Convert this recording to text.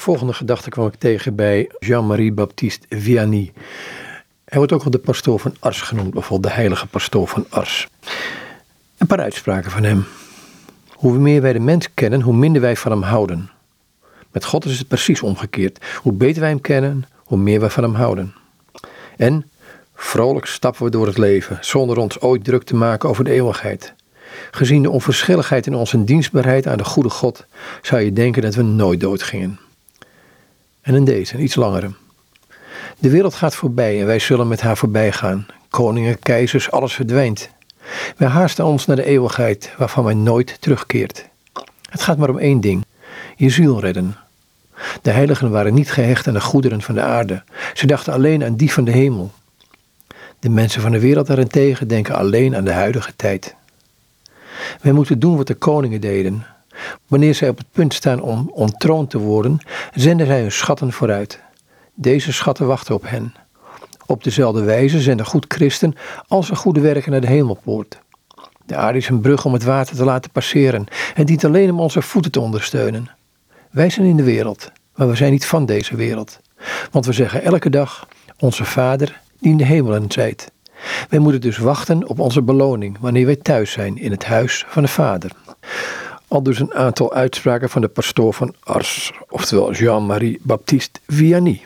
De volgende gedachte kwam ik tegen bij Jean-Marie Baptiste Vianney. Hij wordt ook wel de pastoor van Ars genoemd, bijvoorbeeld de heilige pastoor van Ars. Een paar uitspraken van hem. Hoe meer wij de mens kennen, hoe minder wij van hem houden. Met God is het precies omgekeerd. Hoe beter wij hem kennen, hoe meer wij van hem houden. En vrolijk stappen we door het leven, zonder ons ooit druk te maken over de eeuwigheid. Gezien de onverschilligheid in onze dienstbaarheid aan de goede God, zou je denken dat we nooit doodgingen. En in deze, een iets langere. De wereld gaat voorbij en wij zullen met haar voorbij gaan. Koningen, keizers, alles verdwijnt. Wij haasten ons naar de eeuwigheid, waarvan wij nooit terugkeert. Het gaat maar om één ding: je ziel redden. De heiligen waren niet gehecht aan de goederen van de aarde. Ze dachten alleen aan die van de hemel. De mensen van de wereld daarentegen denken alleen aan de huidige tijd. Wij moeten doen wat de koningen deden. Wanneer zij op het punt staan om ontroond te worden, zenden zij hun schatten vooruit. Deze schatten wachten op hen. Op dezelfde wijze zenden goed christen als een goede werken naar de hemelpoort. De aarde is een brug om het water te laten passeren en dient alleen om onze voeten te ondersteunen. Wij zijn in de wereld, maar we zijn niet van deze wereld. Want we zeggen elke dag, onze Vader die in de hemelen zijt. Wij moeten dus wachten op onze beloning wanneer wij thuis zijn in het huis van de Vader. Al dus een aantal uitspraken van de pastoor van Ars, oftewel Jean-Marie Baptiste Vianney.